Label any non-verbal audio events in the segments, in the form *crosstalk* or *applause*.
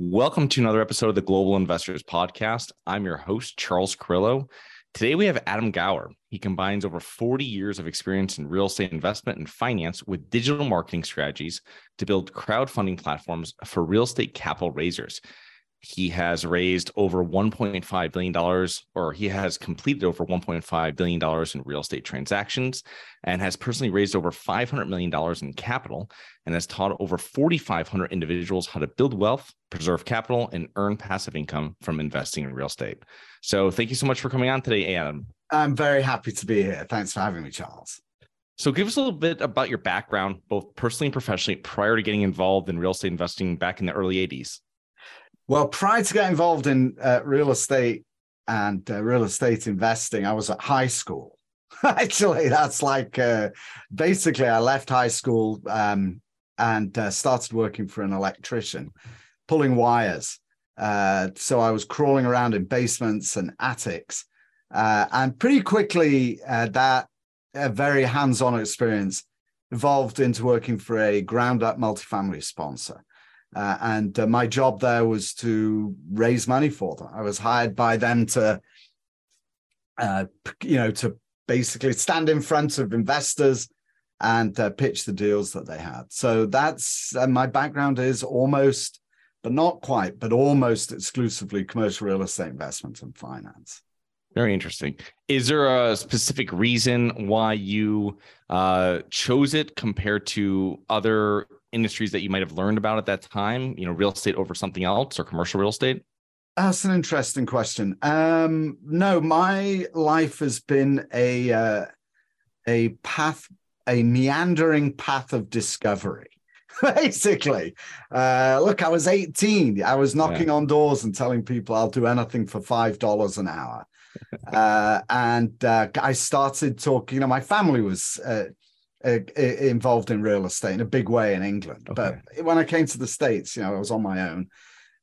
Welcome to another episode of the Global Investors Podcast. I'm your host, Charles Carillo. Today we have Adam Gower. He combines over 40 years of experience in real estate investment and finance with digital marketing strategies to build crowdfunding platforms for real estate capital raisers. He has raised over $1.5 billion, or he has completed over $1.5 billion in real estate transactions and has personally raised over $500 million in capital and has taught over 4,500 individuals how to build wealth, preserve capital, and earn passive income from investing in real estate. So thank you so much for coming on today, Adam. I'm very happy to be here. Thanks for having me, Charles. So, give us a little bit about your background, both personally and professionally, prior to getting involved in real estate investing back in the early 80s. Well, prior to getting involved in uh, real estate and uh, real estate investing, I was at high school. *laughs* Actually, that's like uh, basically I left high school um, and uh, started working for an electrician, pulling wires. Uh, so I was crawling around in basements and attics. Uh, and pretty quickly, that very hands on experience evolved into working for a ground up multifamily sponsor. Uh, and uh, my job there was to raise money for them. I was hired by them to, uh, you know, to basically stand in front of investors and uh, pitch the deals that they had. So that's uh, my background is almost, but not quite, but almost exclusively commercial real estate investment and finance. Very interesting. Is there a specific reason why you uh, chose it compared to other industries that you might have learned about at that time? You know, real estate over something else or commercial real estate? That's an interesting question. Um, no, my life has been a uh, a path, a meandering path of discovery. *laughs* Basically, uh, look, I was 18. I was knocking yeah. on doors and telling people I'll do anything for five dollars an hour. *laughs* uh, and uh, I started talking. You know, my family was uh, uh, involved in real estate in a big way in England. Okay. But when I came to the States, you know, I was on my own.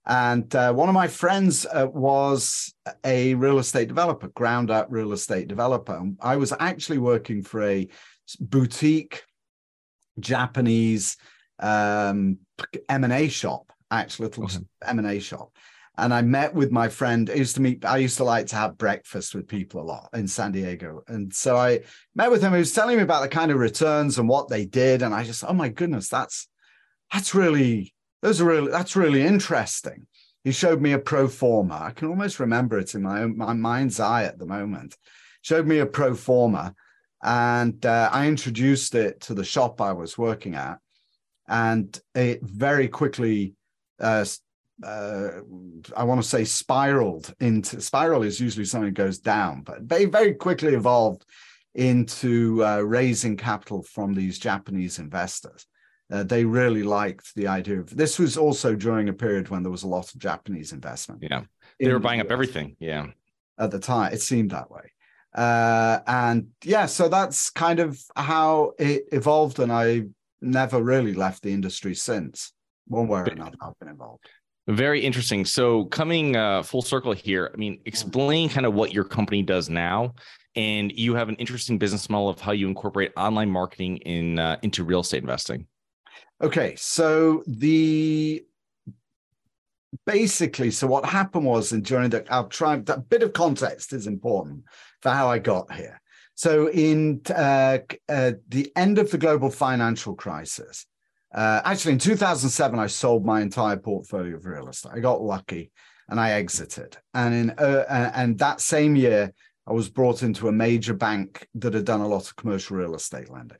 And uh, one of my friends uh, was a real estate developer, ground up real estate developer. I was actually working for a boutique Japanese um, M&A shop, actually, little okay. M&A shop and I met with my friend. I used to meet. I used to like to have breakfast with people a lot in San Diego, and so I met with him. He was telling me about the kind of returns and what they did, and I just, oh my goodness, that's that's really those are really that's really interesting. He showed me a pro forma. I can almost remember it in my own my mind's eye at the moment. Showed me a pro forma, and uh, I introduced it to the shop I was working at, and it very quickly uh, uh, I want to say spiraled into spiral is usually something that goes down, but they very quickly evolved into uh, raising capital from these Japanese investors. Uh, they really liked the idea of this was also during a period when there was a lot of Japanese investment. Yeah, they were buying up everything. Yeah, at the time it seemed that way. Uh, and yeah, so that's kind of how it evolved, and I never really left the industry since. One way or another, I've been involved. Very interesting. So coming uh, full circle here, I mean, explain kind of what your company does now and you have an interesting business model of how you incorporate online marketing in uh, into real estate investing. Okay, so the basically, so what happened was, and during the, I'll try a bit of context is important for how I got here. So, in uh, uh, the end of the global financial crisis, uh, actually in 2007, I sold my entire portfolio of real estate. I got lucky and I exited. And in uh, and that same year, I was brought into a major bank that had done a lot of commercial real estate lending.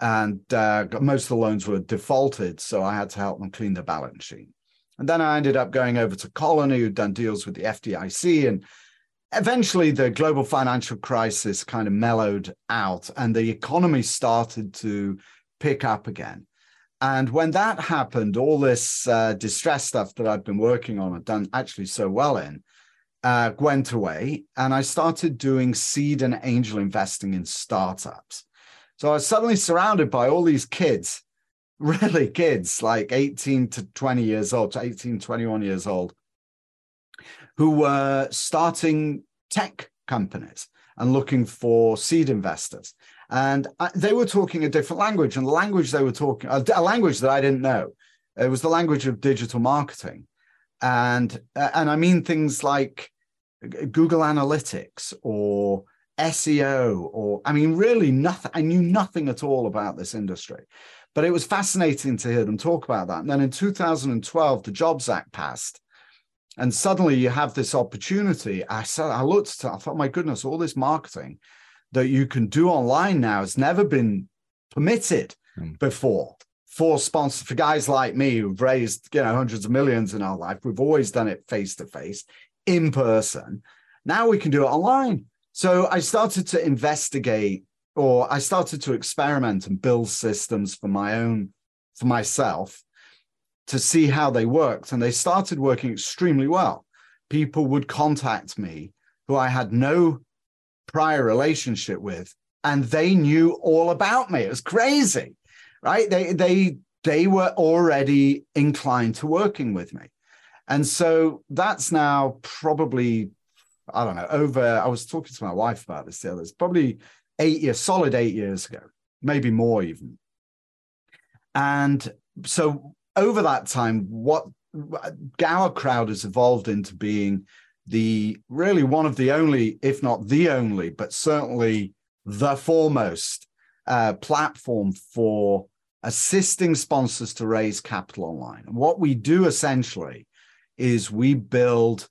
And uh, most of the loans were defaulted, so I had to help them clean the balance sheet. And then I ended up going over to Colony, who'd done deals with the FDIC. And eventually the global financial crisis kind of mellowed out and the economy started to pick up again. And when that happened, all this uh, distress stuff that I'd been working on and done actually so well in uh, went away. And I started doing seed and angel investing in startups. So I was suddenly surrounded by all these kids *laughs* really kids like 18 to 20 years old to 18 21 years old who were starting tech companies and looking for seed investors and they were talking a different language and the language they were talking a language that i didn't know it was the language of digital marketing and uh, and i mean things like google analytics or seo or i mean really nothing i knew nothing at all about this industry but it was fascinating to hear them talk about that. And then in 2012, the Jobs Act passed. And suddenly you have this opportunity. I said, I looked I thought, my goodness, all this marketing that you can do online now has never been permitted mm. before for sponsors, for guys like me who've raised, you know, hundreds of millions in our life. We've always done it face to face, in person. Now we can do it online. So I started to investigate or I started to experiment and build systems for my own, for myself to see how they worked. And they started working extremely well. People would contact me who I had no prior relationship with, and they knew all about me. It was crazy, right? They they they were already inclined to working with me. And so that's now probably, I don't know, over. I was talking to my wife about this the other. It's probably eight years, solid eight years ago, maybe more even. And so over that time, what Gower Crowd has evolved into being the really one of the only, if not the only, but certainly the foremost uh, platform for assisting sponsors to raise capital online. And what we do essentially is we build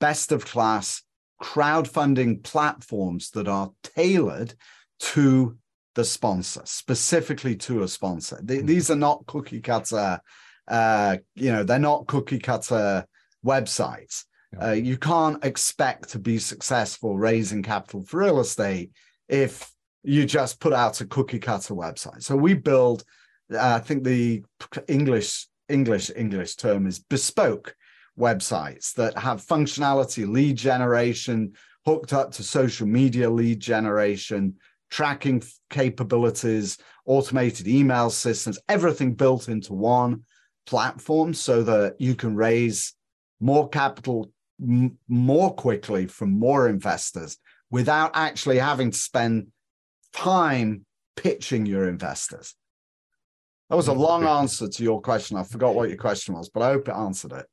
best of class crowdfunding platforms that are tailored to the sponsor, specifically to a sponsor. Mm-hmm. These are not cookie cutter, uh, you know, they're not cookie cutter websites. Uh, you can't expect to be successful raising capital for real estate if you just put out a cookie cutter website. So we build, uh, I think the English English English term is bespoke websites that have functionality, lead generation, hooked up to social media lead generation, tracking capabilities, automated email systems, everything built into one platform so that you can raise more capital m- more quickly from more investors without actually having to spend time pitching your investors. That was a mm-hmm. long answer to your question. I forgot what your question was, but I hope it answered it.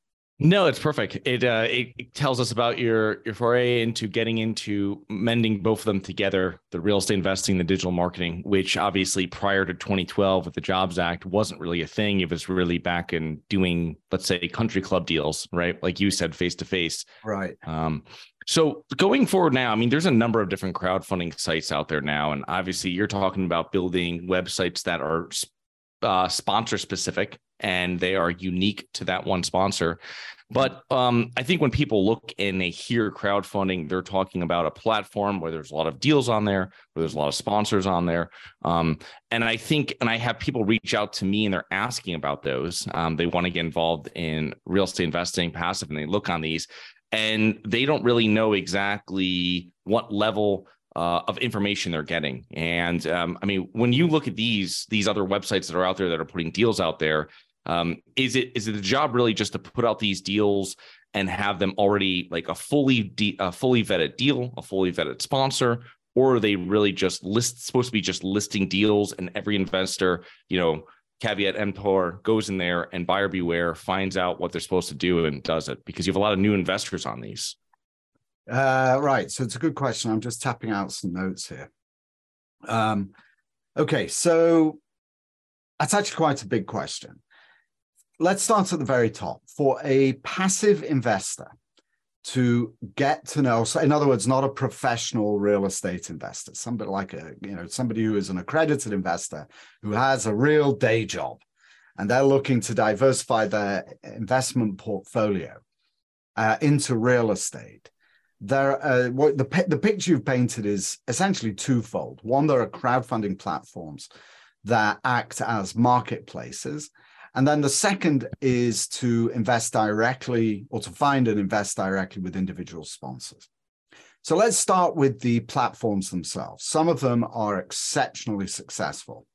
No, it's perfect. It, uh, it tells us about your your foray into getting into mending both of them together, the real estate investing, the digital marketing, which obviously prior to 2012 with the Jobs Act wasn't really a thing. It was really back in doing, let's say, country club deals, right? Like you said, face to face. Right. Um, so going forward now, I mean, there's a number of different crowdfunding sites out there now, and obviously you're talking about building websites that are uh, sponsor specific and they are unique to that one sponsor. But um, I think when people look and they hear crowdfunding, they're talking about a platform where there's a lot of deals on there, where there's a lot of sponsors on there. Um, and I think, and I have people reach out to me and they're asking about those. Um, they want to get involved in real estate investing, passive, and they look on these and they don't really know exactly what level uh, of information they're getting. And um, I mean, when you look at these these other websites that are out there that are putting deals out there, um, is it is it the job really just to put out these deals and have them already like a fully de- a fully vetted deal, a fully vetted sponsor, or are they really just list supposed to be just listing deals and every investor, you know, caveat emptor goes in there and buyer beware finds out what they're supposed to do and does it because you have a lot of new investors on these. Uh, right. So it's a good question. I'm just tapping out some notes here. Um, okay. So that's actually quite a big question. Let's start at the very top. For a passive investor to get to know, so in other words, not a professional real estate investor, somebody like a, you know, somebody who is an accredited investor who has a real day job and they're looking to diversify their investment portfolio uh, into real estate there uh, what the the picture you've painted is essentially twofold. One, there are crowdfunding platforms that act as marketplaces, and then the second is to invest directly or to find and invest directly with individual sponsors. So let's start with the platforms themselves. Some of them are exceptionally successful.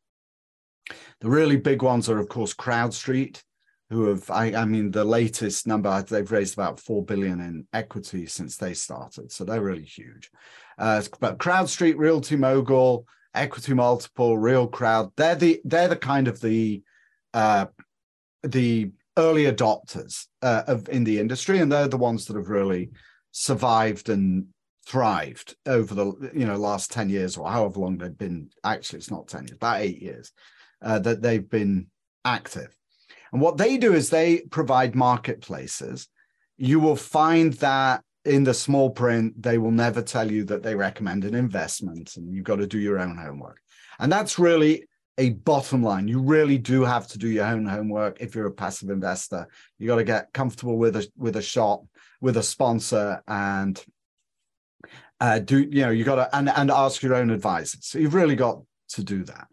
The really big ones are, of course, CrowdStreet, who have I, I mean the latest number they've raised about four billion in equity since they started so they're really huge uh, but crowdstreet realty mogul equity multiple real crowd they're the they're the kind of the uh, the early adopters uh, of in the industry and they're the ones that have really survived and thrived over the you know last 10 years or however long they've been actually it's not 10 years about eight years uh, that they've been active and what they do is they provide marketplaces. You will find that in the small print, they will never tell you that they recommend an investment and you've got to do your own homework. And that's really a bottom line. You really do have to do your own homework if you're a passive investor. You got to get comfortable with a with a shop, with a sponsor, and uh, do you know you got to and and ask your own advisors. So you've really got to do that.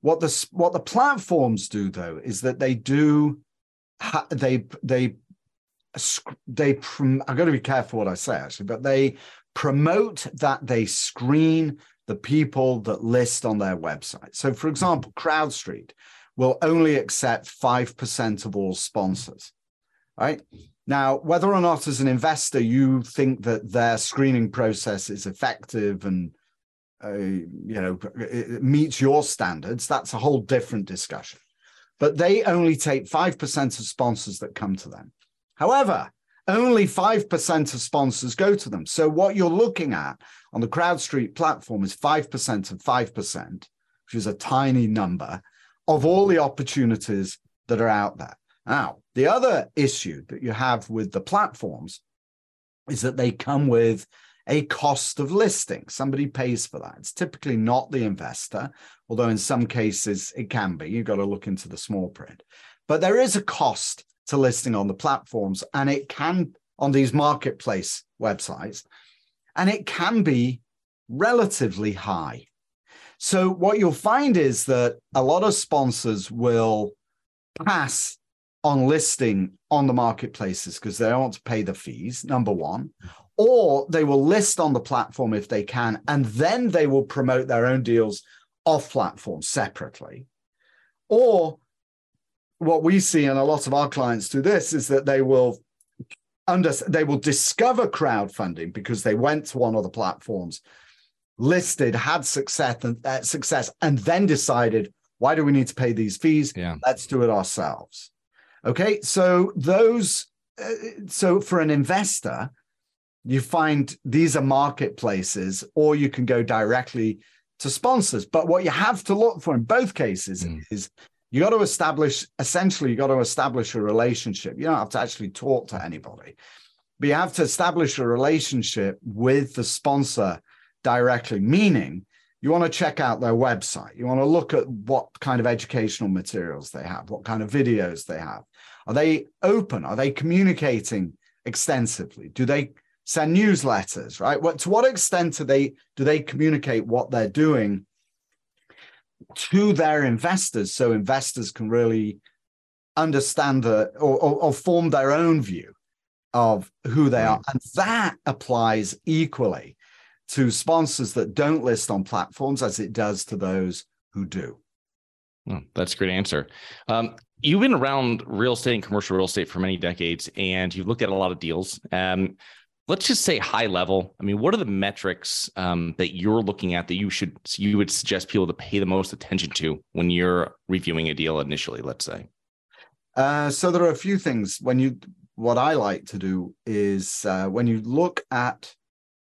What the what the platforms do though is that they do they they they I'm going to be careful what I say actually, but they promote that they screen the people that list on their website. So, for example, CrowdStreet will only accept five percent of all sponsors. Right now, whether or not as an investor you think that their screening process is effective and uh, you know meets your standards that's a whole different discussion but they only take 5% of sponsors that come to them however only 5% of sponsors go to them so what you're looking at on the crowdstreet platform is 5% of 5% which is a tiny number of all the opportunities that are out there now the other issue that you have with the platforms is that they come with a cost of listing. Somebody pays for that. It's typically not the investor, although in some cases it can be. You've got to look into the small print. But there is a cost to listing on the platforms, and it can on these marketplace websites, and it can be relatively high. So, what you'll find is that a lot of sponsors will pass on listing on the marketplaces because they don't want to pay the fees, number one, or they will list on the platform if they can, and then they will promote their own deals off platform separately. Or what we see, and a lot of our clients do this, is that they will under they will discover crowdfunding because they went to one of the platforms, listed, had success and uh, success, and then decided, why do we need to pay these fees? Yeah. Let's do it ourselves. Okay, so those uh, so for an investor, you find these are marketplaces, or you can go directly to sponsors. But what you have to look for in both cases mm. is you got to establish essentially you got to establish a relationship. You don't have to actually talk to anybody, but you have to establish a relationship with the sponsor directly, meaning you want to check out their website. You want to look at what kind of educational materials they have, what kind of videos they have. Are they open? Are they communicating extensively? Do they send newsletters, right? What to what extent do they do they communicate what they're doing to their investors so investors can really understand the or, or, or form their own view of who they are. And that applies equally to sponsors that don't list on platforms as it does to those who do. Oh, that's a great answer. Um, you've been around real estate and commercial real estate for many decades, and you've looked at a lot of deals. Um, let's just say high level. I mean, what are the metrics um, that you're looking at that you should you would suggest people to pay the most attention to when you're reviewing a deal initially? Let's say. Uh, so there are a few things when you. What I like to do is uh, when you look at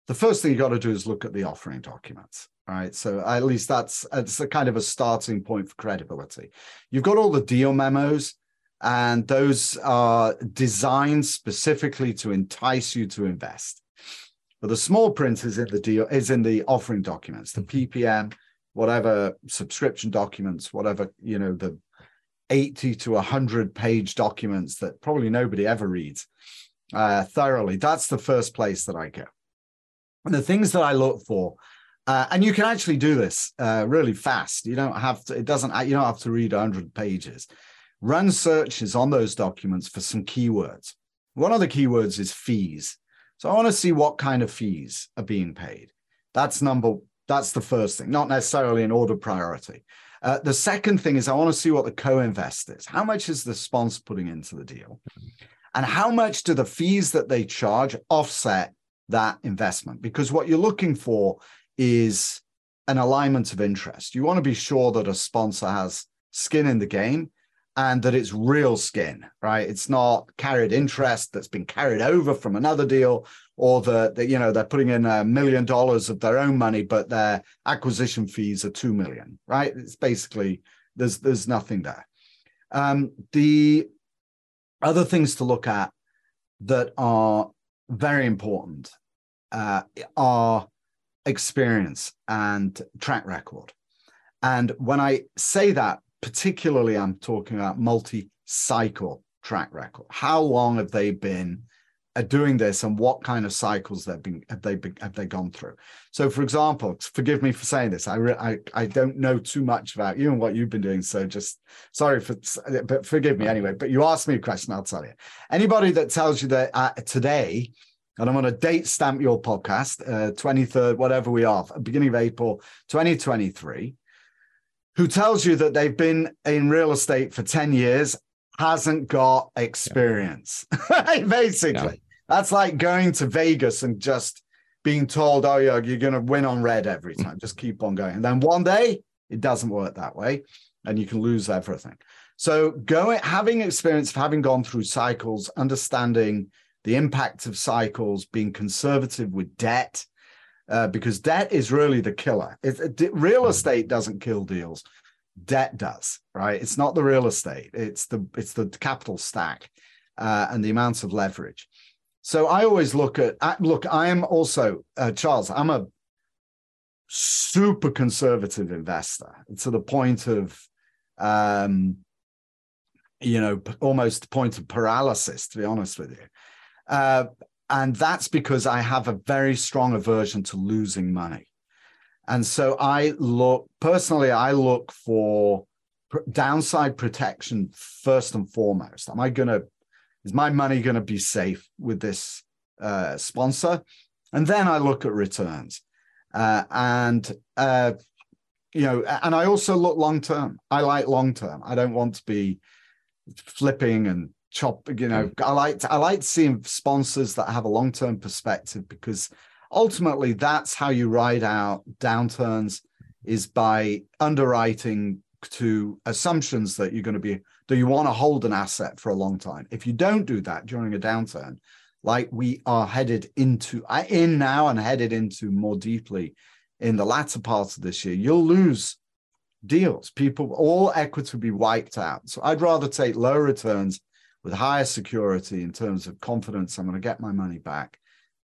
the first thing you got to do is look at the offering documents. Right. So at least that's it's a kind of a starting point for credibility. You've got all the deal memos, and those are designed specifically to entice you to invest. But the small print is in the deal is in the offering documents, the PPM, whatever subscription documents, whatever you know the 80 to 100 page documents that probably nobody ever reads uh, thoroughly. That's the first place that I go. And the things that I look for uh, and you can actually do this uh, really fast. You don't have to, it doesn't, you don't have to read 100 pages. Run searches on those documents for some keywords. One of the keywords is fees. So I want to see what kind of fees are being paid. That's number, that's the first thing, not necessarily in order priority. Uh, the second thing is I want to see what the co-invest is. How much is the sponsor putting into the deal? And how much do the fees that they charge offset that investment? Because what you're looking for is an alignment of interest. You want to be sure that a sponsor has skin in the game and that it's real skin, right? It's not carried interest that's been carried over from another deal or that, you know they're putting in a million dollars of their own money but their acquisition fees are 2 million, right? It's basically there's there's nothing there. Um, the other things to look at that are very important uh, are experience and track record. And when I say that, particularly, I'm talking about multi cycle track record. How long have they been uh, doing this and what kind of cycles they've been have they been, have they gone through so for example forgive me for saying this I, re, I i don't know too much about you and what you've been doing so just sorry for but forgive me anyway but you asked me a question i'll tell you anybody that tells you that uh, today and I'm going to date stamp your podcast, uh, 23rd, whatever we are, beginning of April 2023, who tells you that they've been in real estate for 10 years, hasn't got experience. Yeah. *laughs* Basically, yeah. that's like going to Vegas and just being told, oh, yeah, you're going to win on red every mm. time. Just keep on going. And then one day, it doesn't work that way, and you can lose everything. So, going, having experience, of having gone through cycles, understanding the impact of cycles, being conservative with debt, uh, because debt is really the killer. It, it, real hmm. estate doesn't kill deals, debt does. Right? It's not the real estate; it's the it's the capital stack uh, and the amounts of leverage. So I always look at look. I am also uh, Charles. I'm a super conservative investor to the point of um, you know almost point of paralysis to be honest with you uh, and that's because I have a very strong aversion to losing money. And so I look, personally, I look for downside protection first and foremost. Am I going to, is my money going to be safe with this uh, sponsor? And then I look at returns. Uh, and, uh, you know, and I also look long term. I like long term. I don't want to be flipping and chop you know mm. i like to, i like seeing sponsors that have a long-term perspective because ultimately that's how you ride out downturns is by underwriting to assumptions that you're going to be that you want to hold an asset for a long time. If you don't do that during a downturn like we are headed into in now and headed into more deeply in the latter part of this year you'll lose deals. People all equity will be wiped out. So i'd rather take low returns with higher security in terms of confidence I'm going to get my money back.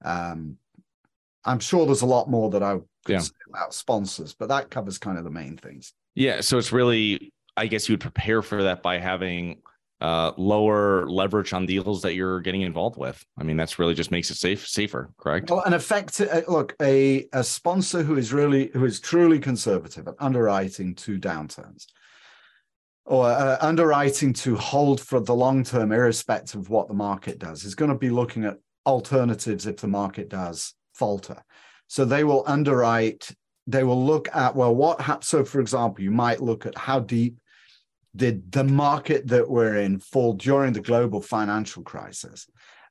Um, I'm sure there's a lot more that I could yeah. say about sponsors, but that covers kind of the main things. Yeah. So it's really, I guess you would prepare for that by having uh, lower leverage on deals that you're getting involved with. I mean, that's really just makes it safe, safer, correct? Well, an effective uh, look, a, a sponsor who is really, who is truly conservative at underwriting two downturns or uh, underwriting to hold for the long term, irrespective of what the market does, is going to be looking at alternatives if the market does falter. So they will underwrite, they will look at, well, what happens? So, for example, you might look at how deep did the market that we're in fall during the global financial crisis,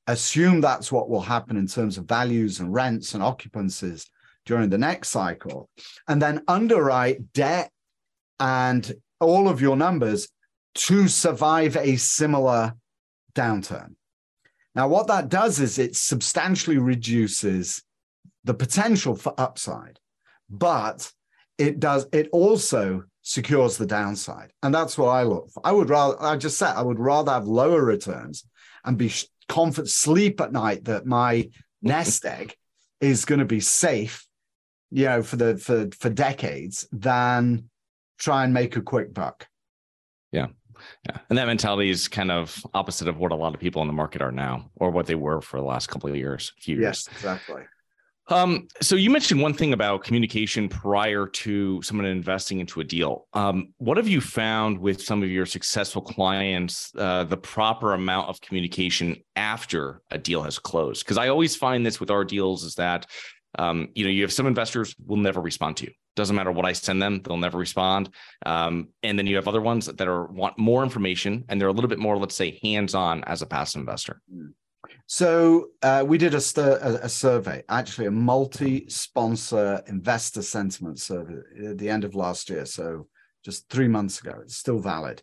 assume that's what will happen in terms of values and rents and occupancies during the next cycle, and then underwrite debt and all of your numbers to survive a similar downturn. Now, what that does is it substantially reduces the potential for upside, but it does, it also secures the downside. And that's what I look for. I would rather, I just said, I would rather have lower returns and be confident, sleep at night that my nest egg is going to be safe, you know, for the, for, for decades than try and make a quick buck. Yeah. Yeah. And that mentality is kind of opposite of what a lot of people in the market are now or what they were for the last couple of years, few years. Yes, exactly. Um, so you mentioned one thing about communication prior to someone investing into a deal. Um, what have you found with some of your successful clients, uh, the proper amount of communication after a deal has closed? Because I always find this with our deals is that um, you know you have some investors will never respond to you. Doesn't matter what I send them, they'll never respond. Um, and then you have other ones that are want more information and they're a little bit more, let's say, hands-on as a passive investor. So uh, we did a, a, a, survey, actually a multi-sponsor investor sentiment survey at the end of last year. So just three months ago, it's still valid.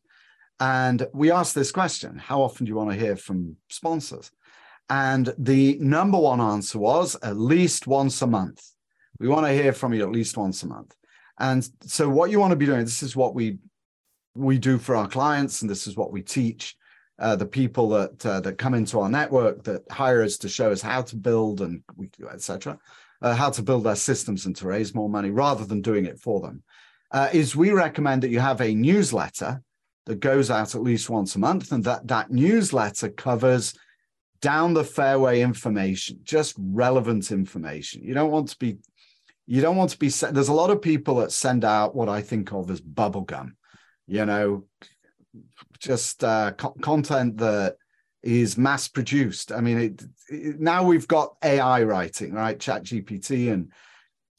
And we asked this question: How often do you want to hear from sponsors? And the number one answer was at least once a month. We want to hear from you at least once a month. And so what you want to be doing, this is what we we do for our clients, and this is what we teach uh, the people that uh, that come into our network that hire us to show us how to build and etc. Uh, how to build their systems and to raise more money rather than doing it for them. Uh, is we recommend that you have a newsletter that goes out at least once a month, and that that newsletter covers down the fairway information, just relevant information. You don't want to be, you don't want to be. There's a lot of people that send out what I think of as bubblegum. You know, just uh, co- content that is mass produced. I mean, it, it, now we've got AI writing, right? Chat GPT and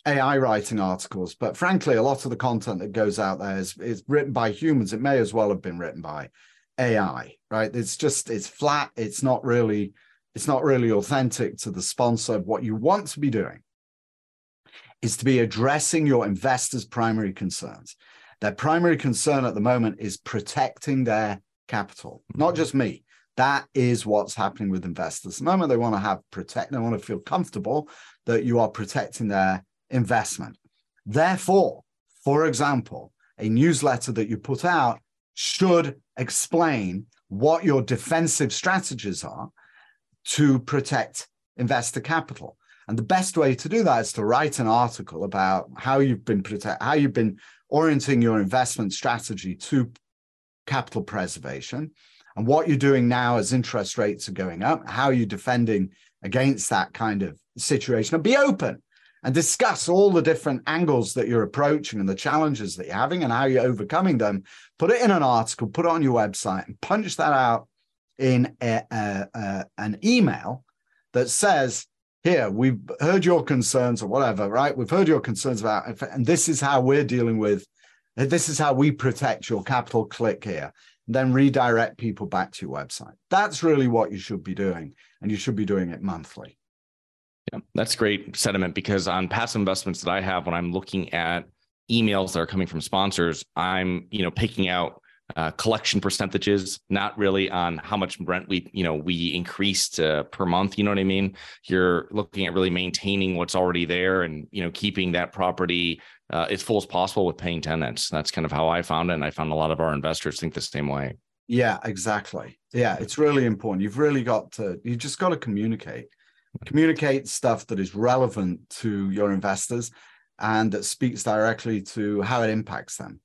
AI writing articles. But frankly, a lot of the content that goes out there is, is written by humans. It may as well have been written by AI, right? It's just, it's flat. It's not really, it's not really authentic to the sponsor. What you want to be doing is to be addressing your investors' primary concerns. Their primary concern at the moment is protecting their capital, not just me. That is what's happening with investors. At the moment, they want to have protect, they want to feel comfortable that you are protecting their investment. Therefore, for example, a newsletter that you put out should explain what your defensive strategies are to protect investor capital. And the best way to do that is to write an article about how you've been protect, how you've been orienting your investment strategy to capital preservation and what you're doing now as interest rates are going up, how you're defending against that kind of situation, and be open and discuss all the different angles that you're approaching and the challenges that you're having and how you're overcoming them. Put it in an article, put it on your website, and punch that out in a, a, a, an email that says, here we've heard your concerns or whatever right we've heard your concerns about and this is how we're dealing with this is how we protect your capital click here and then redirect people back to your website that's really what you should be doing and you should be doing it monthly yeah that's great sentiment because on past investments that i have when i'm looking at emails that are coming from sponsors i'm you know picking out uh, collection percentages, not really on how much rent we, you know, we increased uh, per month. You know what I mean? You're looking at really maintaining what's already there and you know keeping that property uh, as full as possible with paying tenants. That's kind of how I found it, and I found a lot of our investors think the same way. Yeah, exactly. Yeah, it's really important. You've really got to. You just got to communicate. Communicate stuff that is relevant to your investors and that speaks directly to how it impacts them.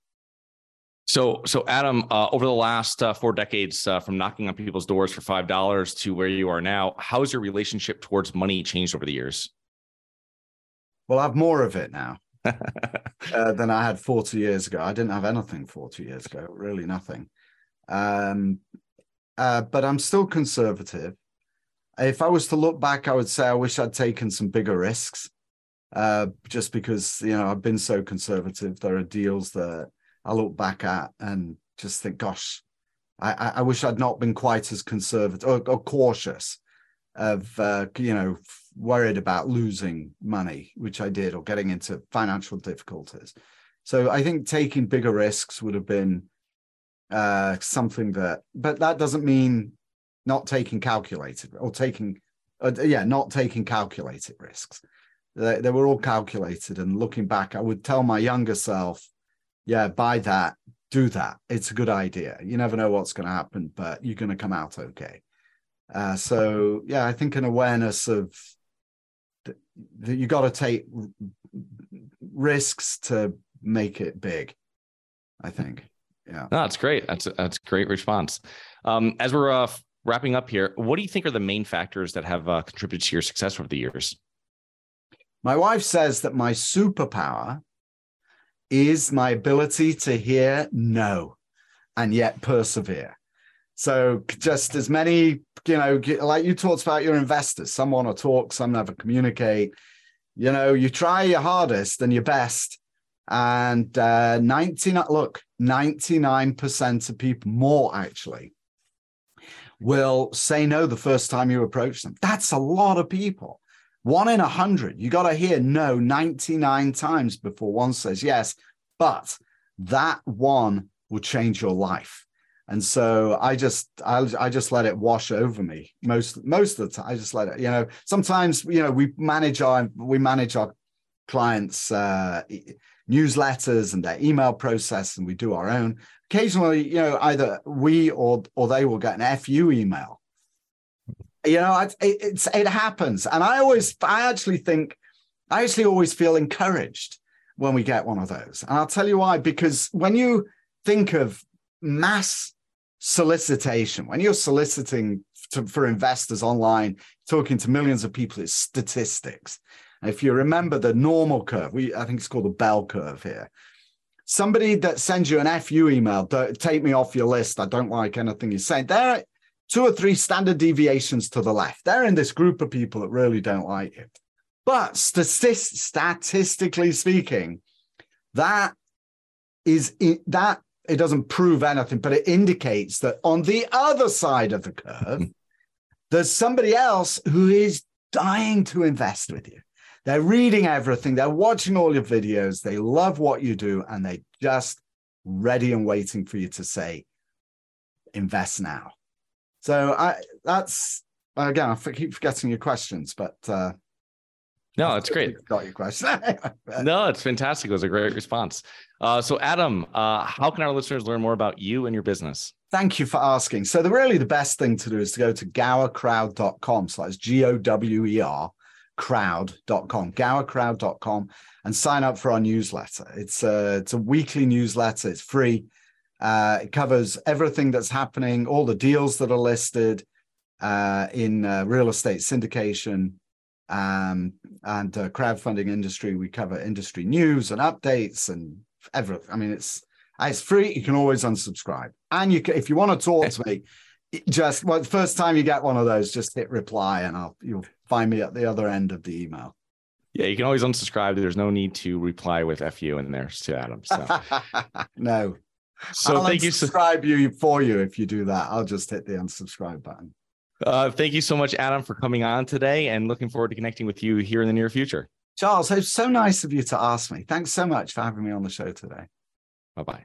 So, so Adam, uh, over the last uh, four decades, uh, from knocking on people's doors for five dollars to where you are now, how has your relationship towards money changed over the years? Well, I have more of it now *laughs* uh, than I had forty years ago. I didn't have anything forty years ago, really nothing. Um, uh, but I'm still conservative. If I was to look back, I would say I wish I'd taken some bigger risks. Uh, just because you know I've been so conservative, there are deals that I look back at and just think, gosh, I, I wish I'd not been quite as conservative or, or cautious of, uh, you know, worried about losing money, which I did, or getting into financial difficulties. So I think taking bigger risks would have been uh, something that, but that doesn't mean not taking calculated or taking, uh, yeah, not taking calculated risks. They, they were all calculated. And looking back, I would tell my younger self, yeah, buy that, do that. It's a good idea. You never know what's going to happen, but you're going to come out okay. Uh, so yeah, I think an awareness of that you got to take risks to make it big. I think. Yeah. No, that's great. That's that's great response. Um, as we're uh, wrapping up here, what do you think are the main factors that have uh, contributed to your success over the years? My wife says that my superpower is my ability to hear no and yet persevere. So just as many, you know, like you talked about your investors, some want to talk, some never communicate. You know, you try your hardest and your best. And uh, 99, look, 99% of people, more actually, will say no the first time you approach them. That's a lot of people. One in a hundred. You got to hear no 99 times before one says yes. But that one will change your life. And so I just I, I just let it wash over me most most of the time. I just let it, you know, sometimes, you know, we manage our we manage our clients uh newsletters and their email process and we do our own occasionally you know either we or or they will get an fu email. You know it, it's it happens. And i always i actually think i actually always feel encouraged when we get one of those. And i'll tell you why because when you think of mass solicitation when you're soliciting to, for investors online talking to millions of people it's statistics. If you remember the normal curve, we I think it's called the bell curve here. Somebody that sends you an FU email, take me off your list. I don't like anything you say. are two or three standard deviations to the left. They're in this group of people that really don't like you. But statist- statistically speaking, that is that it doesn't prove anything, but it indicates that on the other side of the curve, hmm. there's somebody else who is dying to invest with you. They're reading everything, they're watching all your videos, they love what you do, and they're just ready and waiting for you to say, invest now. So I that's again, I keep forgetting your questions, but uh no, it's great. *laughs* Got your question. *laughs* no, it's fantastic. It was a great response. Uh, so, Adam, uh, how can our listeners learn more about you and your business? Thank you for asking. So, the really the best thing to do is to go to gowercrowd.com slash G O W E R crowd.com, gowercrowd.com, and sign up for our newsletter. It's a, it's a weekly newsletter, it's free. Uh, it covers everything that's happening, all the deals that are listed uh, in uh, real estate syndication um, and uh, crowdfunding industry. We cover industry news and updates and everything. I mean, it's it's free. You can always unsubscribe, and you can, if you want to talk to me, just well, the first time you get one of those, just hit reply, and I'll you'll find me at the other end of the email. Yeah, you can always unsubscribe. There's no need to reply with "fu" in there to Adam. So. *laughs* no. So I'll thank you. Subscribe you for you if you do that. I'll just hit the unsubscribe button. Uh, thank you so much, Adam, for coming on today, and looking forward to connecting with you here in the near future. Charles, it's so nice of you to ask me. Thanks so much for having me on the show today. Bye bye.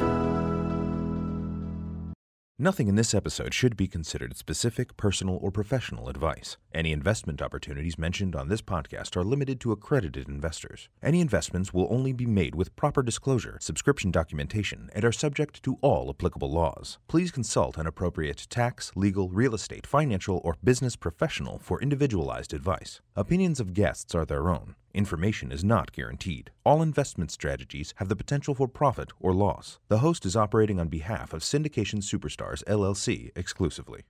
Nothing in this episode should be considered specific, personal, or professional advice. Any investment opportunities mentioned on this podcast are limited to accredited investors. Any investments will only be made with proper disclosure, subscription documentation, and are subject to all applicable laws. Please consult an appropriate tax, legal, real estate, financial, or business professional for individualized advice. Opinions of guests are their own. Information is not guaranteed. All investment strategies have the potential for profit or loss. The host is operating on behalf of Syndication Superstars LLC exclusively.